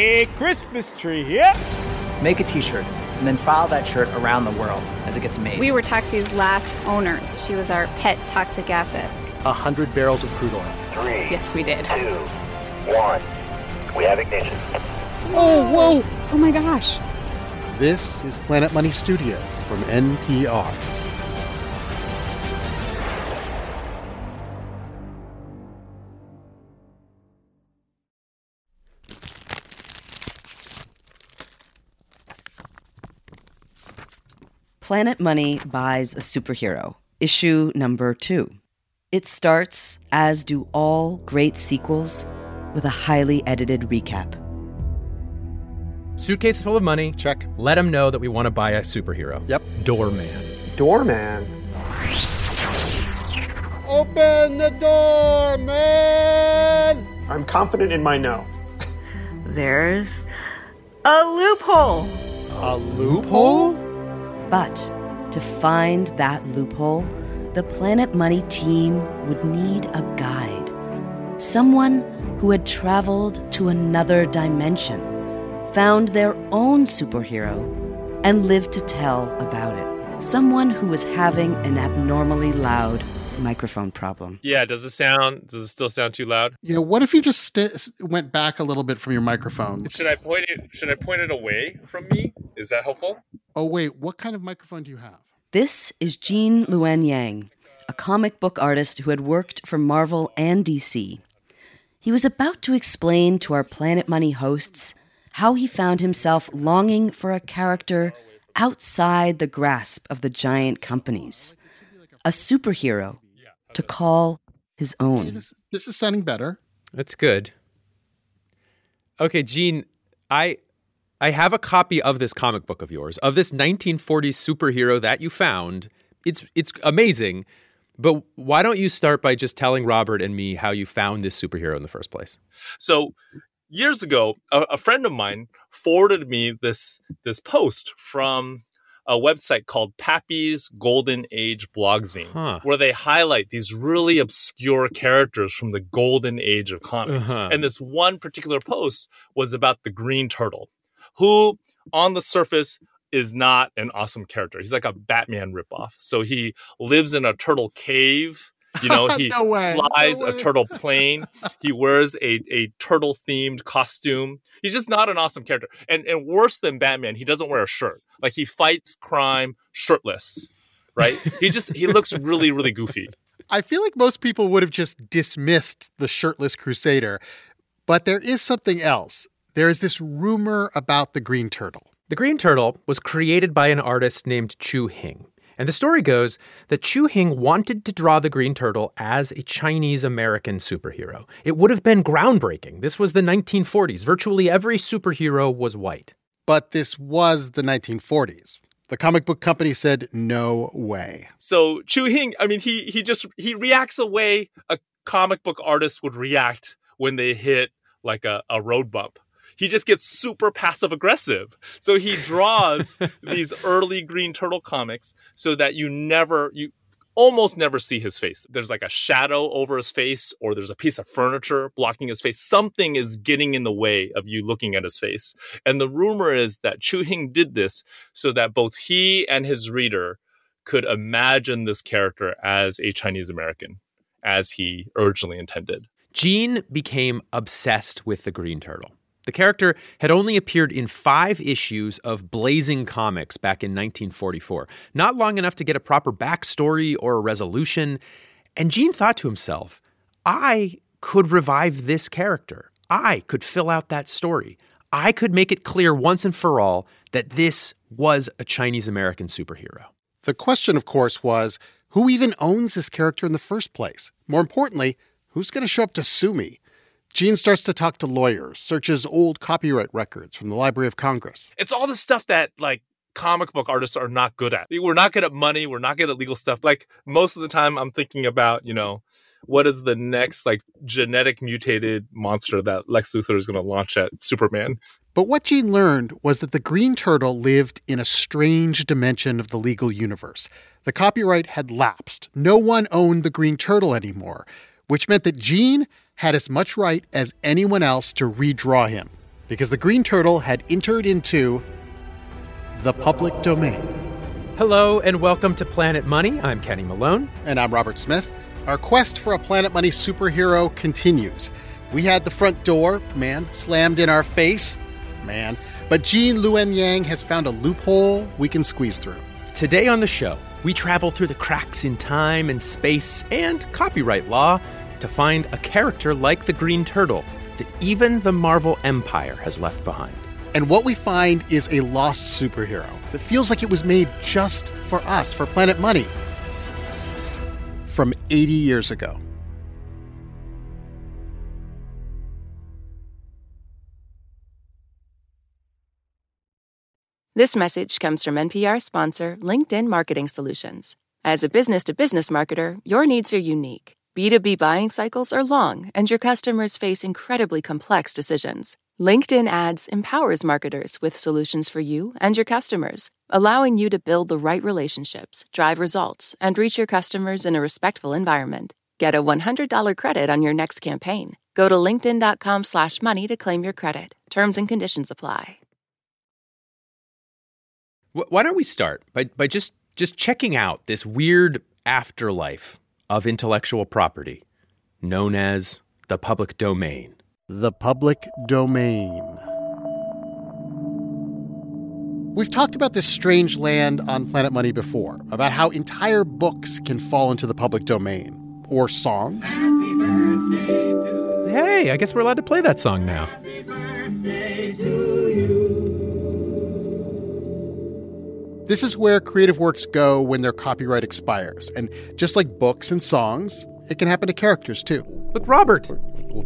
Hey, Christmas tree here. Make a t shirt and then file that shirt around the world as it gets made. We were Toxie's last owners. She was our pet toxic asset. A hundred barrels of crude oil. Three. Yes, we did. Two. One. We have ignition. Oh, whoa! Oh my gosh. This is Planet Money Studios from NPR. Planet Money buys a superhero, issue number two. It starts, as do all great sequels, with a highly edited recap. Suitcase full of money. Check. Let them know that we want to buy a superhero. Yep. Doorman. Doorman. Open the door, man! I'm confident in my no. There's a loophole. A loophole? But to find that loophole, the Planet Money team would need a guide. Someone who had traveled to another dimension, found their own superhero, and lived to tell about it. Someone who was having an abnormally loud microphone problem. Yeah, does it sound does it still sound too loud? Yeah, what if you just st- went back a little bit from your microphone? Should I point it should I point it away from me? Is that helpful? Oh, wait, what kind of microphone do you have? This is Gene Luen Yang, a comic book artist who had worked for Marvel and DC. He was about to explain to our Planet Money hosts how he found himself longing for a character outside the grasp of the giant companies, a superhero to call his Hey, own. this, this is sounding better. That's good. Okay, Gene, I I have a copy of this comic book of yours, of this 1940s superhero that you found. It's it's amazing. But why don't you start by just telling Robert and me how you found this superhero in the first place? So years ago, a, a friend of mine forwarded me this this post from a website called Pappy's Golden Age Blogzine, Huh. where they highlight these really obscure characters from the golden age of comics. Uh-huh. And this one particular post was about the Green Turtle, who on the surface is not an awesome character. He's like a Batman ripoff. So he lives in a turtle cave. You know, he No way, no flies a turtle plane. he wears a, a turtle themed costume. He's just not an awesome character. And and worse than Batman, he doesn't wear a shirt. Like he fights crime shirtless. Right? He just he looks really, really goofy. I feel like most people would have just dismissed the shirtless crusader, but there is something else. There is this rumor about the green turtle. The Green Turtle was created by an artist named Chu Hing. And the story goes that Chu Hing wanted to draw the Green Turtle as a Chinese American superhero. It would have been groundbreaking. This was the 1940s. Virtually every superhero was white. But this was the 1940s. The comic book company said, no way. So Chu Hing, I mean, he he just he reacts the way a comic book artist would react when they hit like a, a road bump. He just gets super passive aggressive. So he draws these early Green Turtle comics so that you never you almost never see his face. There's like a shadow over his face, or there's a piece of furniture blocking his face. Something is getting in the way of you looking at his face. And the rumor is that Chu Hing did this so that both he and his reader could imagine this character as a Chinese American, as he originally intended. Gene became obsessed with the Green Turtle. The character had only appeared in five issues of Blazing Comics back in 1944, not long enough to get a proper backstory or a resolution. And Gene thought to himself, I could revive this character. I could fill out that story. I could make it clear once and for all that this was a Chinese American superhero. The question, of course, was who even owns this character in the first place? More importantly, who's going to show up to sue me? Gene starts to talk to lawyers, searches old copyright records from the Library of Congress. It's all the stuff that like comic book artists are not good at. We're not good at money. We're not good at legal stuff. Like most of the time, I'm thinking about, you know, what is the next like genetic mutated monster that Lex Luthor is going to launch at Superman? But what Gene learned was that the Green Turtle lived in a strange dimension of the legal universe. The copyright had lapsed. No one owned the Green Turtle anymore, which meant that Gene had as much right as anyone else to redraw him because the Green Turtle had entered into the public domain. Hello and welcome to Planet Money. I'm Kenny Malone. And I'm Robert Smith. Our quest for a Planet Money superhero continues. We had the front door, man, slammed in our face, man. But Gene Luen Yang has found a loophole we can squeeze through. Today on the show, we travel through the cracks in time and space and copyright law to find a character like the Green Turtle that even the Marvel Empire has left behind. And what we find is a lost superhero that feels like it was made just for us, for Planet Money, from 80 years ago. This message comes from NPR sponsor LinkedIn Marketing Solutions. As a business to business marketer, your needs are unique. B2B buying cycles are long, and your customers face incredibly complex decisions. LinkedIn Ads empowers marketers with solutions for you and your customers, allowing you to build the right relationships, drive results, and reach your customers in a respectful environment. Get a $100 credit on your next campaign. Go to linkedin.com slash money to claim your credit. Terms and conditions apply. Why don't we start by, by just, just checking out this weird afterlife of intellectual property known as the public domain. The public domain. We've talked about this strange land on Planet Money before, about how entire books can fall into the public domain, or songs. Hey, I guess we're allowed to play that song now. This is where creative works go when their copyright expires. And just like books and songs, it can happen to characters too. Look, Robert,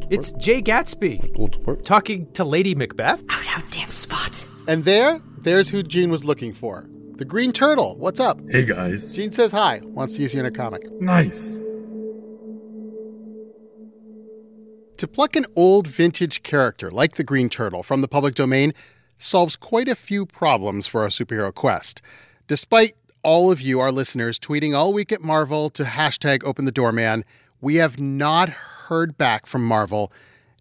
it's Jay Gatsby talking to Lady Macbeth. Oh, no, damn spot. And there, there's who Gene was looking for. The Green Turtle. What's up? Hey, guys. Gene says hi, wants to use you in a comic. Nice. To pluck an old vintage character like the Green Turtle from the public domain solves quite a few problems for our superhero quest. Despite all of you, our listeners, tweeting all week at Marvel to hashtag open the doorman, we have not heard back from Marvel,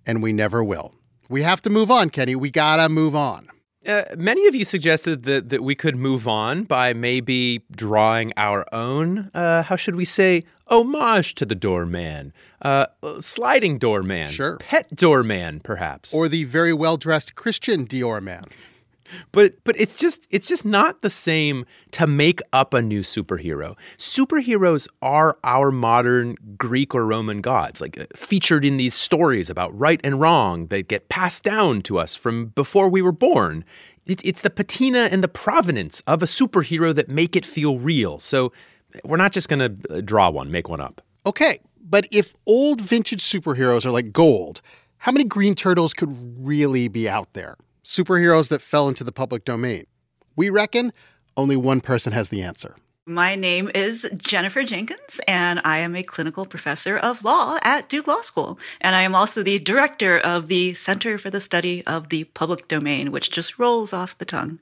and we never will. We have to move on, Kenny. We gotta move on. Uh, many of you suggested that, that we could move on by maybe drawing our own, uh, how should we say, homage to the doorman, uh, sliding doorman, sure. pet doorman, perhaps, or the very well dressed Christian Dior man. But but it's just it's just not the same to make up a new superhero. Superheroes are our modern Greek or Roman gods, like uh, featured in these stories about right and wrong that get passed down to us from before we were born. It's it's the patina and the provenance of a superhero that make it feel real. So we're not just going to uh, draw one, make one up. Okay, but if old vintage superheroes are like gold, how many green turtles could really be out there? superheroes that fell into the public domain? We reckon only one person has the answer. My name is Jennifer Jenkins, and I am a clinical professor of law at Duke Law School. And I am also the director of the Center for the Study of the Public Domain, which just rolls off the tongue.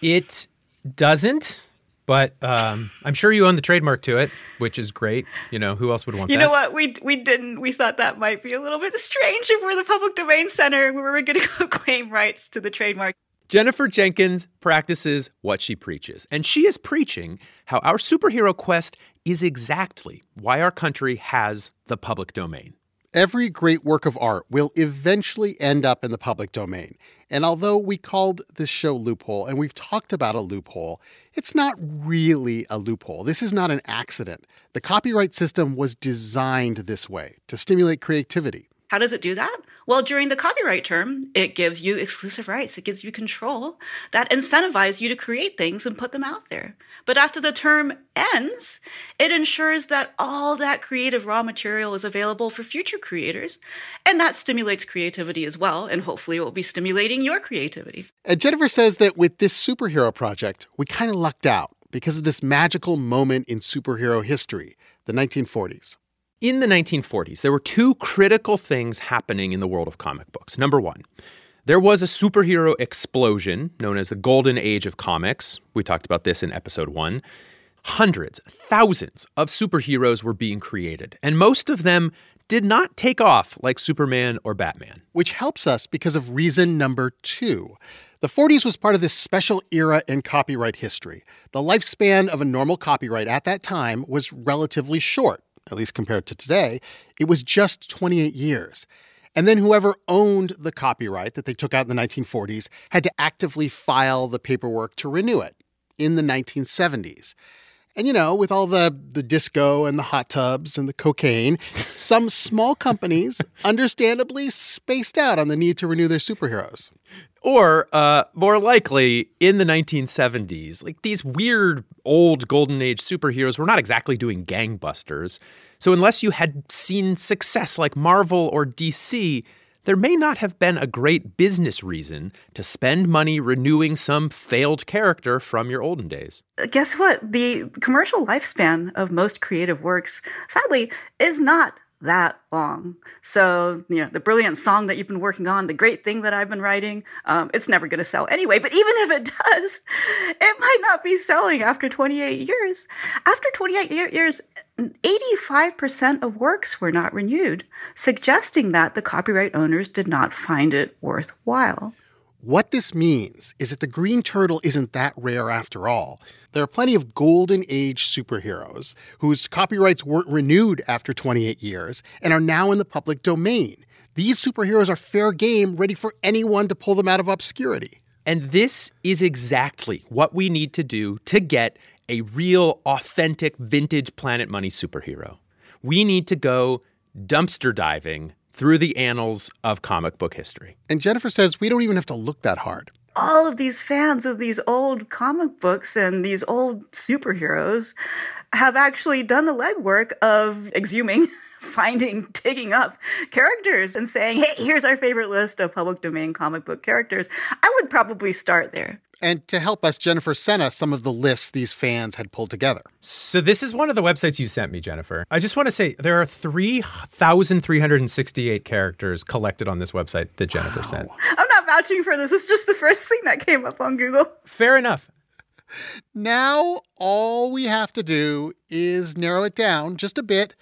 It doesn't, but um, I'm sure you own the trademark to it, which is great. You know, who else would want you that? You know what? We we didn't. We thought that might be a little bit strange if we're the public domain center and we were going to claim rights to the trademark. Jennifer Jenkins practices what she preaches, and she is preaching how our superhero quest is exactly why our country has the public domain. Every great work of art will eventually end up in the public domain. And although we called this show Loophole and we've talked about a loophole, it's not really a loophole. This is not an accident. The copyright system was designed this way to stimulate creativity. How does it do that? Well, during the copyright term, it gives you exclusive rights, it gives you control that incentivize you to create things and put them out there. But after the term ends, it ensures that all that creative raw material is available for future creators, and that stimulates creativity as well, and hopefully it will be stimulating your creativity. And Jennifer says that with this superhero project, we kind of lucked out because of this magical moment in superhero history, the 1940s. In the 1940s, there were two critical things happening in the world of comic books. Number one, there was a superhero explosion known as the Golden Age of Comics. We talked about this in episode one. Hundreds, thousands of superheroes were being created, and most of them did not take off like Superman or Batman. Which helps us because of reason number two. The 40s was part of this special era in copyright history. The lifespan of a normal copyright at that time was relatively short at least compared to today, it was just 28 years. And then whoever owned the copyright that they took out in the 1940s had to actively file the paperwork to renew it in the 1970s. And you know, with all the the disco and the hot tubs and the cocaine, some small companies understandably spaced out on the need to renew their superheroes. Or uh, more likely, in the 1970s, like these weird old golden age superheroes were not exactly doing gangbusters. So, unless you had seen success like Marvel or DC, there may not have been a great business reason to spend money renewing some failed character from your olden days. Guess what? The commercial lifespan of most creative works, sadly, is not that long. So, you know, the brilliant song that you've been working on, the great thing that I've been writing, um, it's never going to sell anyway. But even if it does, it might not be selling after 28 years. After 28 years, 85% of works were not renewed, suggesting that the copyright owners did not find it worthwhile. What this means is that the green turtle isn't that rare after all. There are plenty of golden age superheroes whose copyrights weren't renewed after 28 years and are now in the public domain. These superheroes are fair game, ready for anyone to pull them out of obscurity. And this is exactly what we need to do to get a real, authentic, vintage Planet Money superhero. We need to go dumpster diving through the annals of comic book history. And Jennifer says we don't even have to look that hard. All of these fans of these old comic books and these old superheroes have actually done the legwork of exhuming, finding, digging up characters and saying, hey, here's our favorite list of public domain comic book characters. I would probably start there. And to help us, Jennifer sent us some of the lists these fans had pulled together. So, this is one of the websites you sent me, Jennifer. I just want to say there are 3,368 characters collected on this website that Jennifer wow. sent. I'm not vouching for this. It's just the first thing that came up on Google. Fair enough. Now, all we have to do is narrow it down just a bit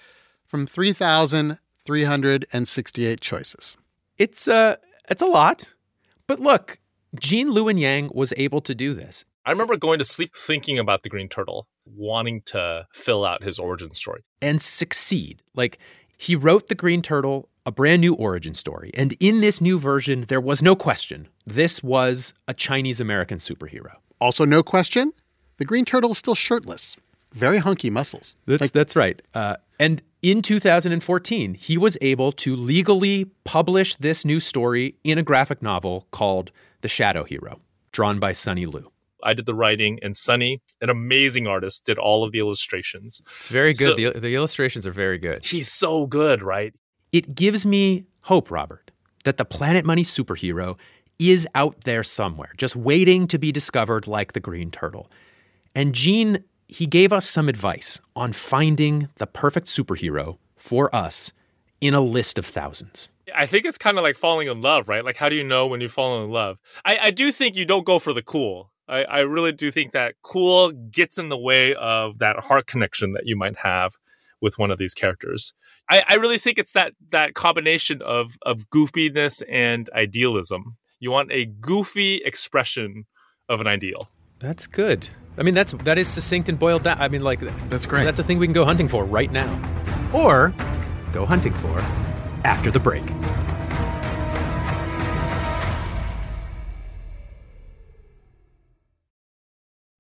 from 3,368 choices. It's, uh, it's a lot. But look, Gene Luen Yang was able to do this. I remember going to sleep thinking about the Green Turtle, wanting to fill out his origin story. And succeed. Like, he wrote the Green Turtle a brand new origin story. And in this new version, there was no question this was a Chinese American superhero. Also, no question the Green Turtle is still shirtless. Very hunky muscles. That's, like, that's right. Uh, and in 2014, he was able to legally publish this new story in a graphic novel called The Shadow Hero, drawn by Sonny Liew. I did the writing, and Sonny, an amazing artist, did all of the illustrations. It's very good. So, the, the illustrations are very good. He's so good, right? It gives me hope, Robert, that the Planet Money superhero is out there somewhere, just waiting to be discovered like the Green Turtle. And Gene he gave us some advice on finding the perfect superhero for us in a list of thousands. I think it's kind of like falling in love, right? Like, how do you know when you fall in love? I, I do think you don't go for the cool. I, I really do think that cool gets in the way of that heart connection that you might have with one of these characters. I, I really think it's that that combination of of goofiness and idealism. You want a goofy expression of an ideal. That's good. I mean, that's that is succinct and boiled down. I mean, like that's great. That's a thing we can go hunting for right now, or go hunting for after the break.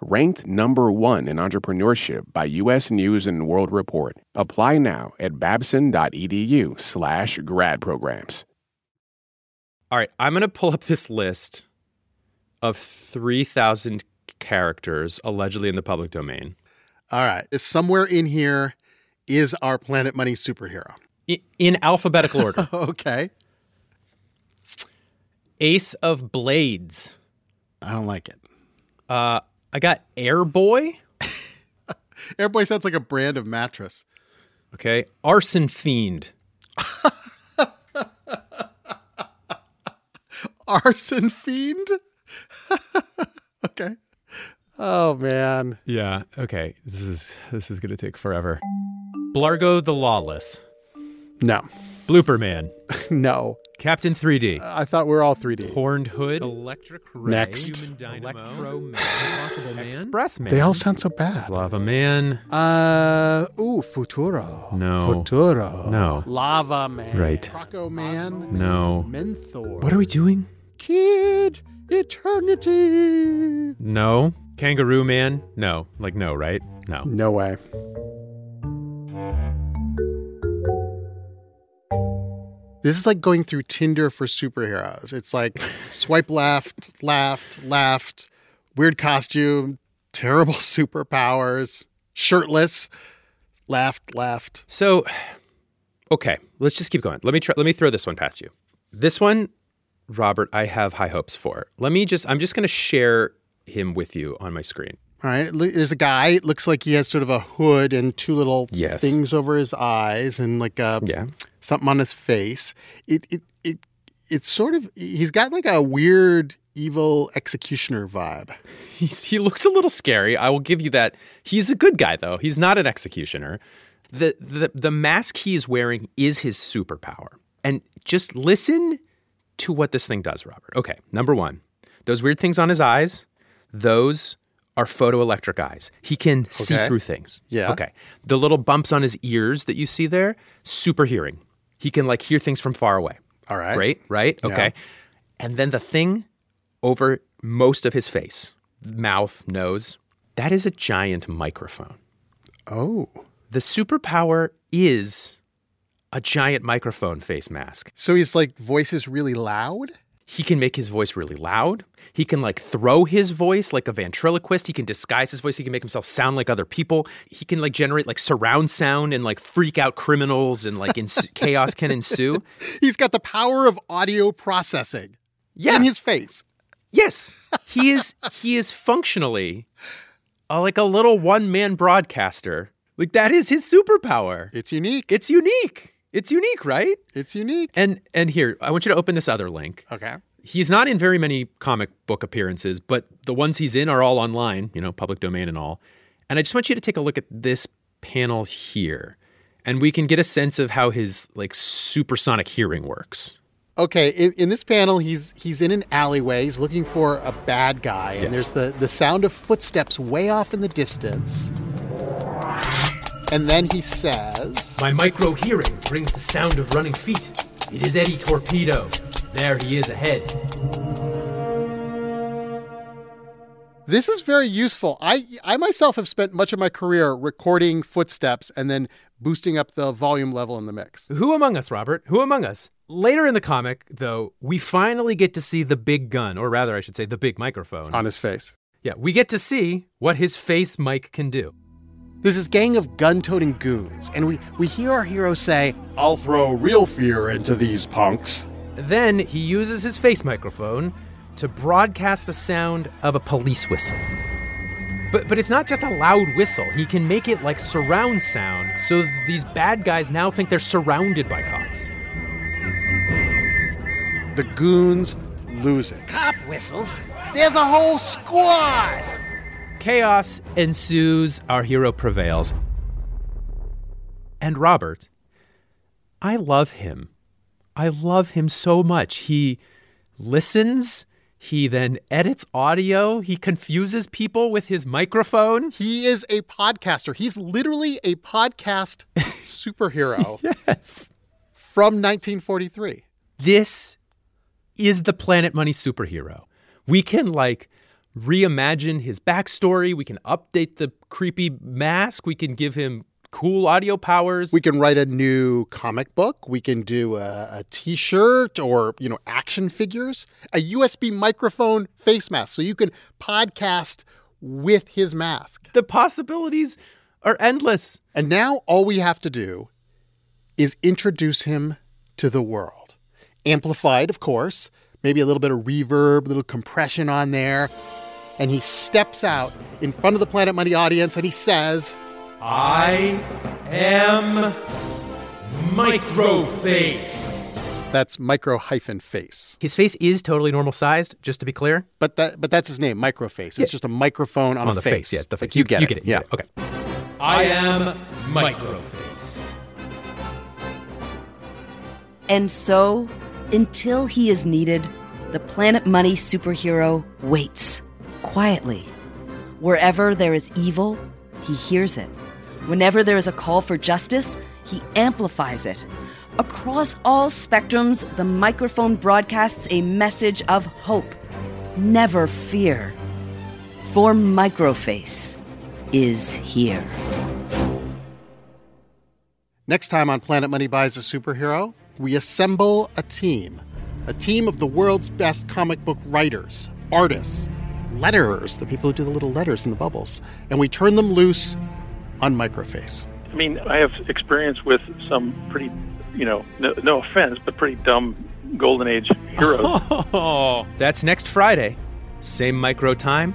Ranked number one in entrepreneurship by U.S. News and World Report. Apply now at babson.edu slash grad programs. All right, I'm going to pull up this list of 3,000 characters allegedly in the public domain. All right. Somewhere in here is our Planet Money superhero. I- in alphabetical order. okay. Ace of Blades. I don't like it. Uh, I got Airboy. Airboy sounds like a brand of mattress. Okay. Arson Fiend. Arson Fiend? okay. Oh man. Yeah. Okay. This is this is gonna take forever. Blargo the Lawless. No. Blooper Man. no. Captain 3D. I thought we are all 3D. Horned Hood. Electric Ray. Next. Human Dynamo. Electro Man. Impossible Man. Express Man. They all sound so bad. Lava Man. Uh ooh, Futuro. No. Futuro. No. Lava Man. Right. Croco Man. No. Menthor. What are we doing? Kid Eternity. No. Kangaroo Man? No. Like no, right? No. No way. This is like going through Tinder for superheroes. It's like swipe left, left, left, weird costume, terrible superpowers, shirtless, left, left. So, okay, let's just keep going. Let me try, let me throw this one past you. This one, Robert, I have high hopes for. Let me just I'm just going to share him with you on my screen. All right. There's a guy. It looks like he has sort of a hood and two little Yes. things over his eyes and like a Yeah. something on his face. It it it it's sort of he's got like a weird evil executioner vibe. He's, he looks a little scary. I will give you that. He's a good guy though. He's not an executioner. The the the mask he is wearing is his superpower. And just listen to what this thing does, Robert. Okay, number 1. Those weird things on his eyes, those are photoelectric eyes. He can see through things. Yeah. Okay. The little bumps on his ears that you see there, super hearing. He can like hear things from far away. All right. Right? Right? Yeah. Okay. And then the thing over most of his face, mouth, nose, that is a giant microphone. Oh. The superpower is a giant microphone face mask. So he's like voices really loud? He can make his voice really loud. He can like throw his voice like a ventriloquist. He can disguise his voice. He can make himself sound like other people. He can like generate like surround sound and like freak out criminals and like ins- chaos can ensue. He's got the power of audio processing Yeah. in his face. Yes, he is. he is functionally uh, like a little one-man broadcaster. Like that is his superpower. It's unique. It's unique. It's unique, right? It's unique. And and here, I want you to open this other link. Okay. He's not in very many comic book appearances, but the ones he's in are all online, you know, public domain and all. And I just want you to take a look at this panel here, and we can get a sense of how his like supersonic hearing works. Okay, in, in this panel, he's he's in an alleyway. He's looking for a bad guy, and Yes. there's the, the sound of footsteps way off in the distance. And then he says, My micro hearing brings the sound of running feet. It is Eddie Torpedo. There he is ahead. This is very useful. I I myself have spent much of my career recording footsteps and then boosting up the volume level in the mix. Who among us, Robert? Who among us? Later in the comic, though, we finally get to see the big gun, or rather, I should say, the big microphone. On his face. Yeah, we get to see what his face mic can do. There's this gang of gun-toting goons, and we, we hear our hero say, I'll throw real fear into these punks. Then he uses his face microphone to broadcast the sound of a police whistle. But but it's not just a loud whistle. He can make it like surround sound, so these bad guys now think they're surrounded by cops. The goons lose it. Cop whistles? There's a whole squad! Chaos ensues, our hero prevails. And Robert, I love him. I love him so much. He listens. He then edits audio. He confuses people with his microphone. He is a podcaster. He's literally a podcast superhero. yes. From 1943. This is the Planet Money superhero. We can like reimagine his backstory. We can update the creepy mask. We can give him cool audio powers. We can write a new comic book. We can do a a t-shirt or, you know, action figures, a USB microphone face mask so you can podcast with his mask. The possibilities are endless. And now all we have to do is introduce him to the world. Amplified, of course, maybe a little bit of reverb, a little compression on there. And he steps out in front of the Planet Money audience and he says, I am Microface. That's micro hyphen face. His face is totally normal sized, just to be clear. But that but that's his name, Microface. It's just a microphone on, On a the face. face, yeah, the Like, face. you You- get you it. get it, you Yeah. get it. Okay. I am Microface. And so, until he is needed, the Planet Money superhero waits quietly. Wherever there is evil, he hears it. Whenever there is a call for justice, he amplifies it. Across all spectrums, the microphone broadcasts a message of hope. Never fear. For Microface is here. Next time on Planet Money Buys a Superhero, we assemble a team. A team of the world's best comic book writers, artists, letterers, the people who do the little letters in the bubbles, and we turn them loose on Microface. I mean, I have experience with some pretty, you know, no, no offense, but pretty dumb golden age heroes. Oh, that's next Friday. Same micro time,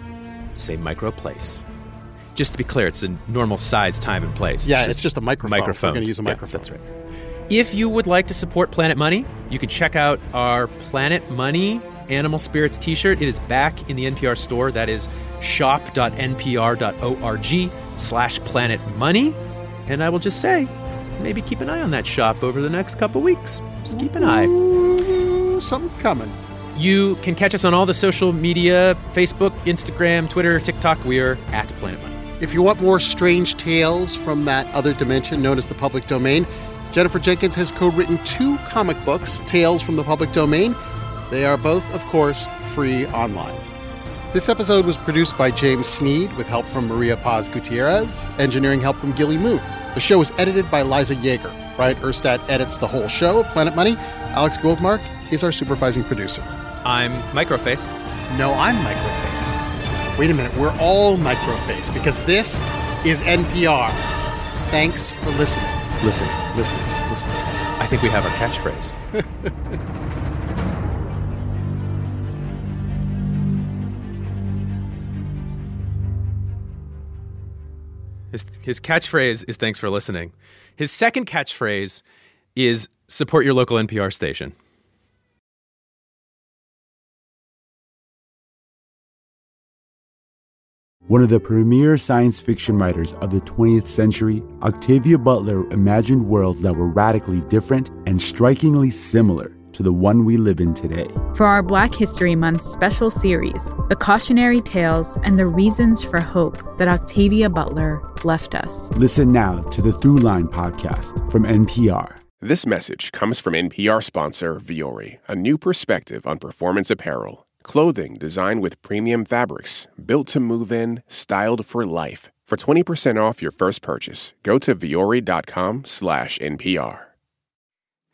same micro place. Just to be clear, it's a normal size, time, and place. Yeah, it's just a microphone. microphone. We're gonna use a Yeah, microphone. that's right. If you would like to support Planet Money, you can check out our Planet Money Animal Spirits t shirt. It is back in the NPR store. That is shop.npr.org slash planet money. And I will just say, maybe keep an eye on that shop over the next couple weeks. Just keep an eye. Ooh, something coming. You can catch us on all the social media Facebook, Instagram, Twitter, TikTok. We are at Planet Money. If you want more strange tales from that other dimension known as the public domain, Jennifer Jenkins has co written two comic books, Tales from the Public Domain. They are both, of course, free online. This episode was produced by James Sneed with help from Maria Paz Gutierrez, engineering help from Gilly Moon. The show was edited by Liza Yeager. Bryant Urstadt edits the whole show of Planet Money. Alex Goldmark is our supervising producer. I'm Microface. No, I'm Microface. Wait a minute, we're all Microface because this is NPR. Thanks for listening. Listen, listen, listen. I think we have our catchphrase. His, his catchphrase is thanks for listening. His second catchphrase is support your local NPR station. One of the premier science fiction writers of the 20th century, Octavia Butler imagined worlds that were radically different and strikingly similar to the one we live in today. For our Black History Month special series, the cautionary tales and the reasons for hope that Octavia Butler left us. Listen now to the Throughline podcast from NPR. This message comes from NPR sponsor Vuori, a new perspective on performance apparel. Clothing designed with premium fabrics, built to move in, styled for life. For 20% off your first purchase, go to vuori.com slash NPR.